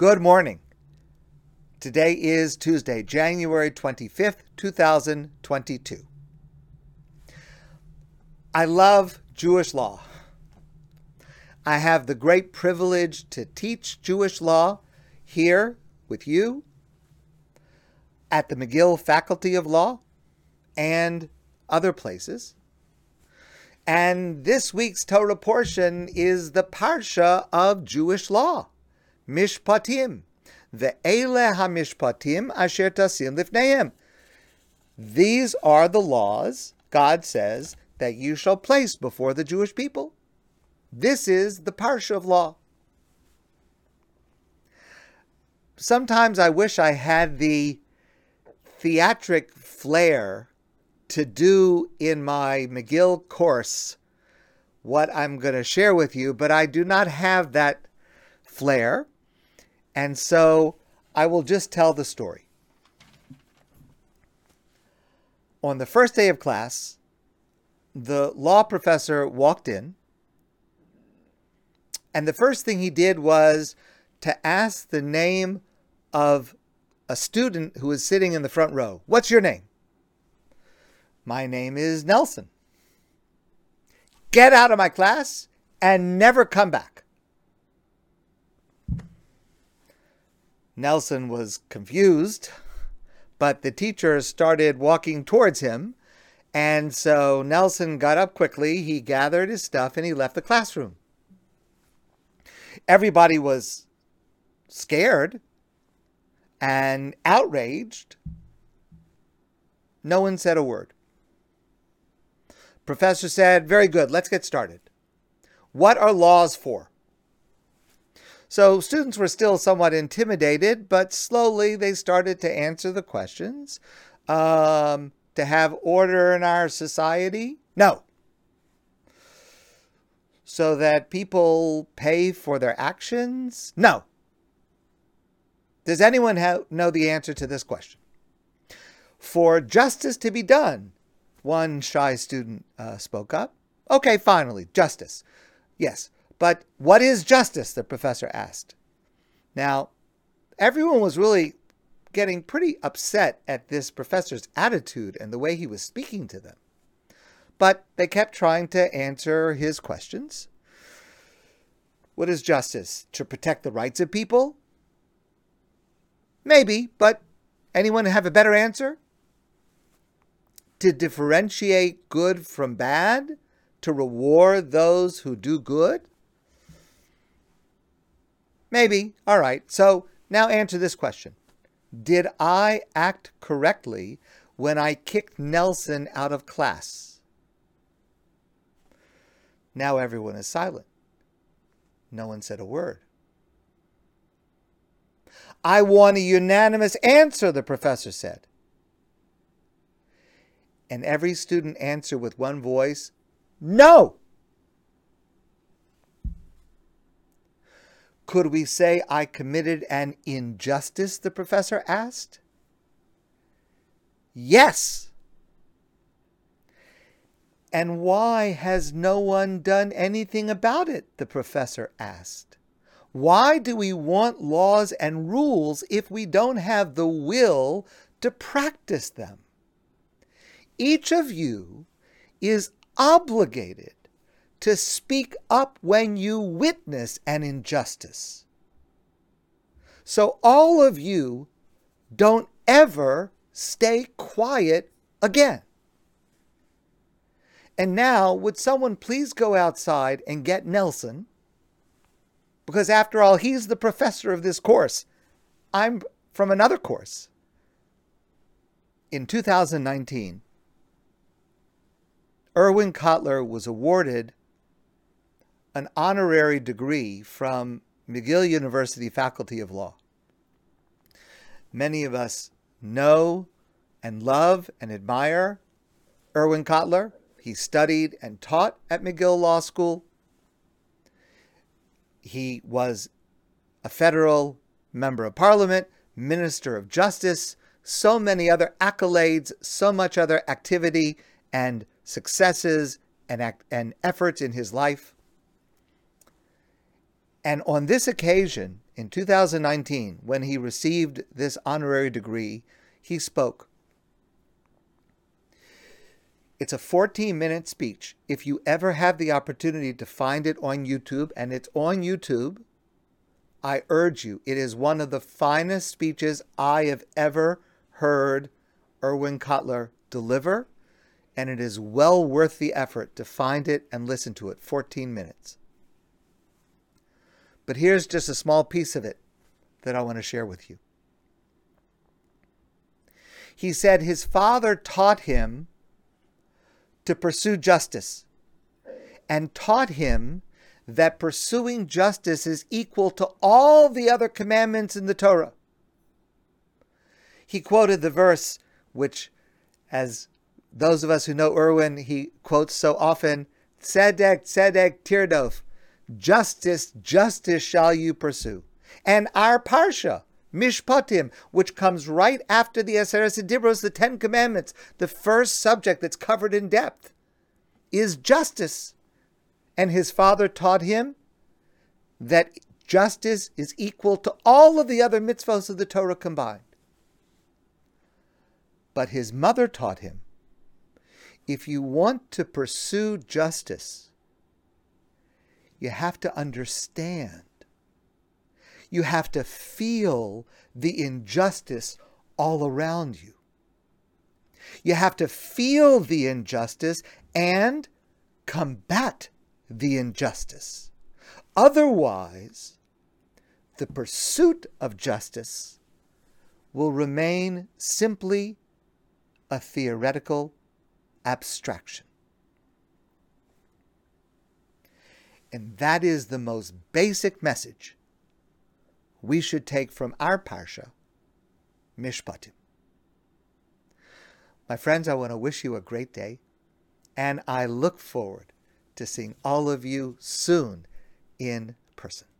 Good morning. Today is Tuesday, January 25th, 2022. I love Jewish law. I have the great privilege to teach Jewish law here with you at the McGill Faculty of Law and other places. And this week's Torah portion is the Parsha of Jewish law, Mishpatim. Ve'ele hamishpatim asher tasim lifneim. These are the laws, God says, that you shall place before the Jewish people. This is the Parsha of law. Sometimes I wish I had the theatric flair to do in my McGill course what I'm going to share with you, but I do not have that flair. And so I will just tell the story. On the first day of class, the law professor walked in, and the first thing he did was to ask the name of a student who was sitting in the front row. What's your name? My name is Nelson. Get out of my class and never come back. Nelson was confused, but the teacher started walking towards him. And so Nelson got up quickly, he gathered his stuff, and he left the classroom. Everybody was scared and outraged. No one said a word. Professor said, Very good, let's get started. What are laws for? So students were still somewhat intimidated, but slowly they started to answer the questions. Um, to have order in our society? No. So that people pay for their actions? No. Does anyone know the answer to this question? For justice to be done, one shy student uh, spoke up. Okay, finally, justice. Yes, but what is justice? The professor asked. Now, everyone was really getting pretty upset at this professor's attitude and the way he was speaking to them. But they kept trying to answer his questions. What is justice? To protect the rights of people? Maybe, but anyone have a better answer? to differentiate good from bad, to reward those who do good? Maybe. All right. So now answer this question Did I act correctly when I kicked Nelson out of class? Now everyone is silent. No one said a word. I want a unanimous answer, the professor said and every student answered with one voice, No! Could we say I committed an injustice? The professor asked. Yes. And why has no one done anything about it? The professor asked. Why do we want laws and rules if we don't have the will to practice them? each of you is obligated to speak up when you witness an injustice. So all of you don't ever stay quiet again. And now, would someone please go outside and get Nelson? Because after all, he's the professor of this course. I'm from another course. In 2019, Irwin Cotler was awarded an honorary degree from McGill University Faculty of Law. Many of us know and love and admire Irwin Cotler. He studied and taught at McGill Law School. He was a federal member of parliament, minister of justice, so many other accolades, so much other activity and successes and, act, and efforts in his life. And on this occasion, in 2019, when he received this honorary degree, he spoke. It's a 14 minute speech. If you ever have the opportunity to find it on YouTube, and it's on YouTube, I urge you, it is one of the finest speeches I have ever heard Irwin Cotler deliver, and it is well worth the effort to find it and listen to it. 14 minutes. But here's just a small piece of it that I want to share with you. He said his father taught him to pursue justice and taught him that pursuing justice is equal to all the other commandments in the Torah. He quoted the verse, which, as those of us who know Irwin, he quotes so often Tzedek, Tzedek, Tirdof. Justice, justice shall you pursue. And our Parsha, Mishpatim, which comes right after the Aseret Dibros, the Ten Commandments, the first subject that's covered in depth, is justice. And his father taught him that justice is equal to all of the other mitzvahs of the Torah combined. But his mother taught him if you want to pursue justice, you have to understand you have to feel the injustice all around you. You have to feel the injustice and combat the injustice. Otherwise, the pursuit of justice will remain simply a theoretical abstraction. And that is the most basic message we should take from our Parsha, Mishpatim. My friends, I want to wish you a great day, and I look forward to seeing all of you soon in person.